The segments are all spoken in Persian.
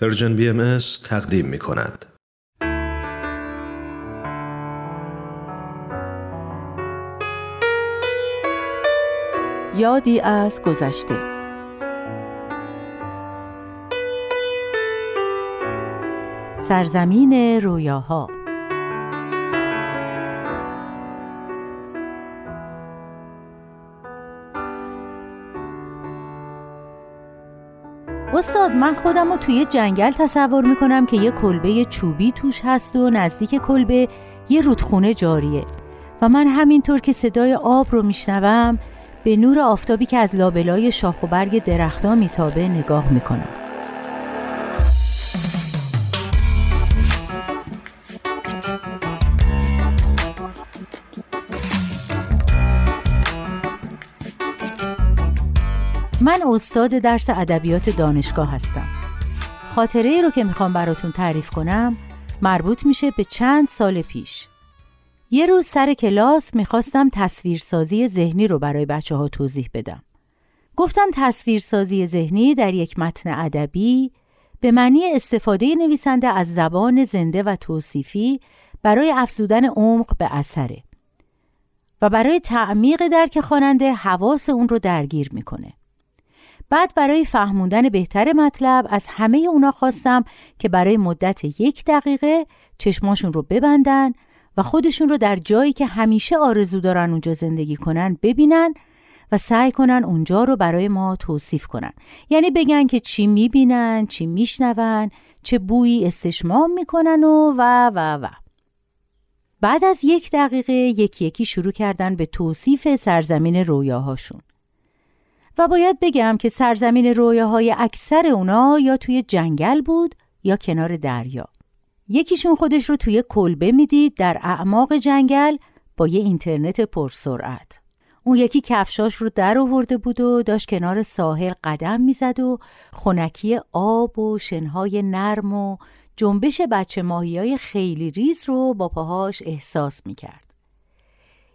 پرژن بی تقدیم می کند. یادی از گذشته سرزمین رویاها استاد من خودم رو توی جنگل تصور می‌کنم که یه کلبه چوبی توش هست و نزدیک کلبه یه رودخونه جاریه. و من همینطور که صدای آب رو میشنوم به نور آفتابی که از لابلای شاخ و برگ درختها میتابه نگاه می‌کنم. من استاد درس ادبیات دانشگاه هستم. خاطره ای رو که می‌خوام براتون تعریف کنم مربوط میشه به چند سال پیش. یه روز سر کلاس می‌خواستم تصویرسازی ذهنی رو برای بچه ها توضیح بدم. گفتم تصویرسازی ذهنی در یک متن ادبی به معنی استفاده نویسنده از زبان زنده و توصیفی برای افزودن عمق به اثره و برای تعمیق درک خواننده حواس اون رو درگیر می‌کنه. بعد برای فهموندن بهتر مطلب از همه اونا خواستم که برای مدت یک دقیقه چشماشون رو ببندن و خودشون رو در جایی که همیشه آرزو دارن اونجا زندگی کنن ببینن و سعی کنن اونجا رو برای ما توصیف کنن. یعنی بگن که چی می‌بینن، چی میشنون، چه بویی استشمام می‌کنن و و و و. بعد از یک دقیقه یکی یکی شروع کردن به توصیف سرزمین رویاهاشون. و باید بگم که سرزمین رویاهای اکثر اونا یا توی جنگل بود یا کنار دریا. یکیشون خودش رو توی کلبه می‌دید در اعماق جنگل با یه اینترنت پرسرعت. اون یکی کفشاش رو در آورده بود و داشت کنار ساحل قدم می‌زد و خونکی آب و شنهای نرم و جنبش بچه ماهی های خیلی ریز رو با پاهاش احساس می‌کرد.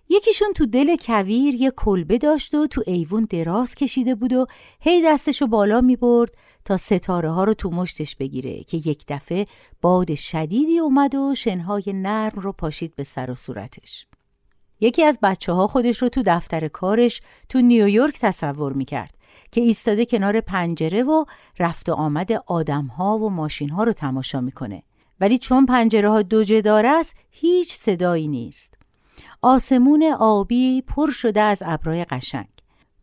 یکیشون تو دل کویر یه کلبه داشت و تو ایوون دراز کشیده بود و هی دستشو بالا می برد تا ستاره ها رو تو مشتش بگیره که یک دفعه باد شدیدی اومد و شنهای نرم رو پاشید به سر و صورتش. یکی از بچه ها خودش رو تو دفتر کارش تو نیویورک تصور می کرد که ایستاده کنار پنجره و رفت و آمد آدم ها و ماشین ها رو تماشا می‌کنه ولی چون پنجره ها دو جدار است هیچ صدایی نیست. آسمون آبی پر شده از ابرای قشنگ.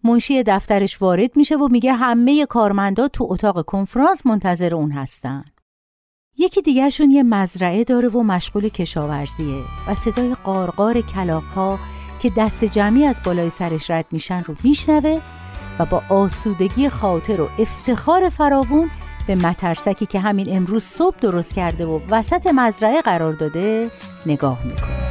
منشی دفترش وارد میشه و میگه همه کارمندا تو اتاق کنفرانس منتظر اون هستن. یکی دیگهشون یه مزرعه داره و مشغول کشاورزیه و صدای قارقار کلاقها که دست جمعی از بالای سرش رد میشن رو میشنوه و با آسودگی خاطر و افتخار فراوون به مترسکی که همین امروز صبح درست کرده و وسط مزرعه قرار داده نگاه می‌کنه.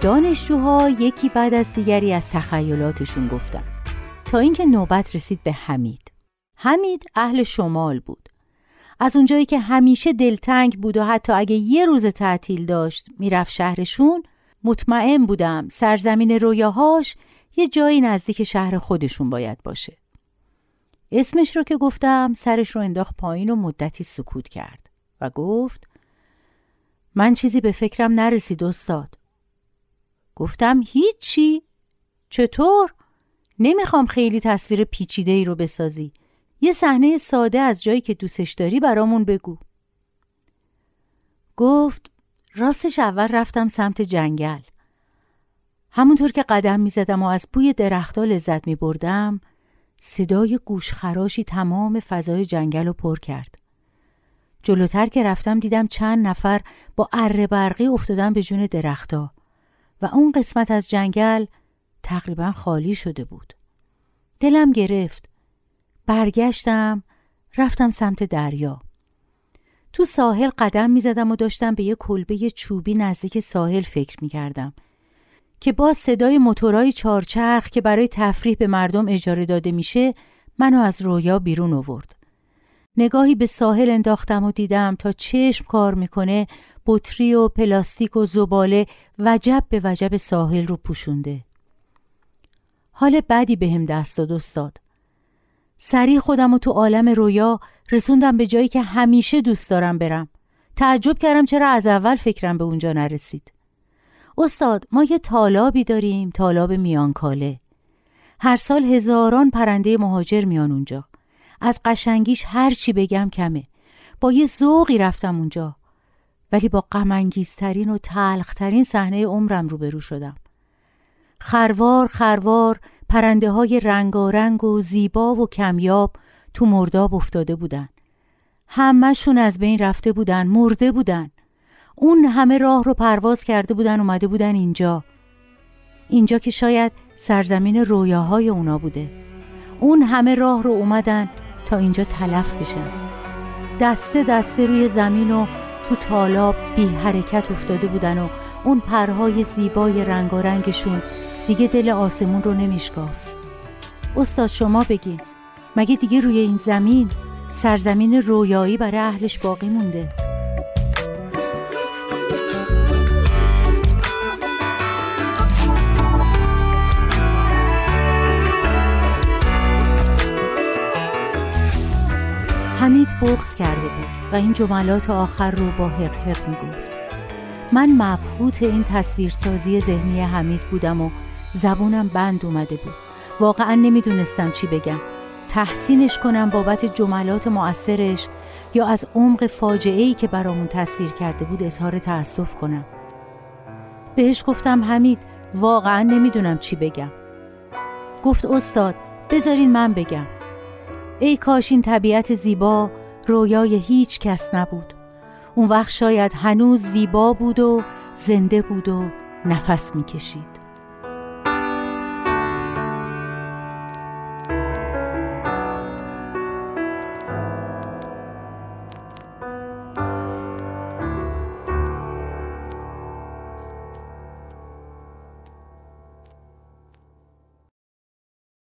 دانشجوها یکی بعد از دیگری از تخیلاتشون گفتن. تا اینکه نوبت رسید به حمید. حمید اهل شمال بود. از اونجایی که همیشه دلتنگ بود و حتی اگه یه روز تعطیل داشت می‌رفت شهرشون مطمئن بودم سرزمین رویاهاش یه جایی نزدیک شهر خودشون باید باشه. اسمش رو که گفتم سرش رو انداخت پایین و مدتی سکوت کرد و گفت من چیزی به فکرم نرسید استاد. گفتم هیچی. چطور؟ نمی‌خوام خیلی تصویر پیچیده ای رو بسازی. یه صحنه ساده از جایی که دوستش داری برامون بگو. گفت راستش اول رفتم سمت جنگل. همونطور که قدم می‌زدم و از بوی درختها لذت می بردم صدای گوشخراشی تمام فضای جنگل رو پر کرد. جلوتر که رفتم دیدم چند نفر با اره برقی افتادن به جون درختها. و اون قسمت از جنگل تقریبا خالی شده بود. دلم گرفت. برگشتم رفتم سمت دریا. تو ساحل قدم می زدم و داشتم به یه کلبه چوبی نزدیک ساحل فکر می کردم. که با صدای موتورای چارچرخ که برای تفریح به مردم اجاره داده میشه منو از رویا بیرون آورد. نگاهی به ساحل انداختم و دیدم تا چشم کار می‌کنه بطری و پلاستیک و زباله وجب به وجب ساحل رو پوشونده. حال بهم به دست داد استاد. سریع خودم و تو عالم رویا رسوندم به جایی که همیشه دوست دارم برم. تعجب کردم چرا از اول فکرم به اونجا نرسید. استاد ما یه تالابی داریم تالاب میانکاله. هر سال هزاران پرنده مهاجر میان اونجا. از قشنگیش هر چی بگم کمه. با یه ذوقی رفتم اونجا. ولی با غمانگیزترین و تلخترین صحنه عمرم روبرو شدم. خروار خروار پرنده های رنگارنگ و زیبا و کمیاب تو مرداب افتاده بودن. همهشون از بین رفته بودن مرده بودن. اون همه راه رو پرواز کرده بودن اومده بودن اینجا. اینجا که شاید سرزمین رویاهای اونا بوده. اون همه راه رو اومدن تا اینجا تلف بشن. دسته دسته روی زمین و تو تالاب بی حرکت افتاده بودن و اون پرهای زیبای رنگارنگشون دیگه دل آسمون رو نمیشکافت. استاد شما بگین مگه دیگه روی این زمین سرزمین رویایی برای اهلش باقی مونده؟ حمید بغز کرده بود و این جملات آخر رو با حق می گفت من مبهوت این تصویرسازی ذهنی حمید بودم و زبونم بند اومده بود. واقعا نمی‌دونستم چی بگم. تحسینش کنم بابت جملات مؤثرش یا از عمق فاجعه ای که برامون تصویر کرده بود اظهار تأسف کنم. بهش گفتم حمید واقعا نمی‌دونم چی بگم. گفت استاد بذارین من بگم. ای کاش این طبیعت زیبا رویای هیچ کس نبود. اون وقت شاید هنوز زیبا بود و زنده بود و نفس می‌کشید.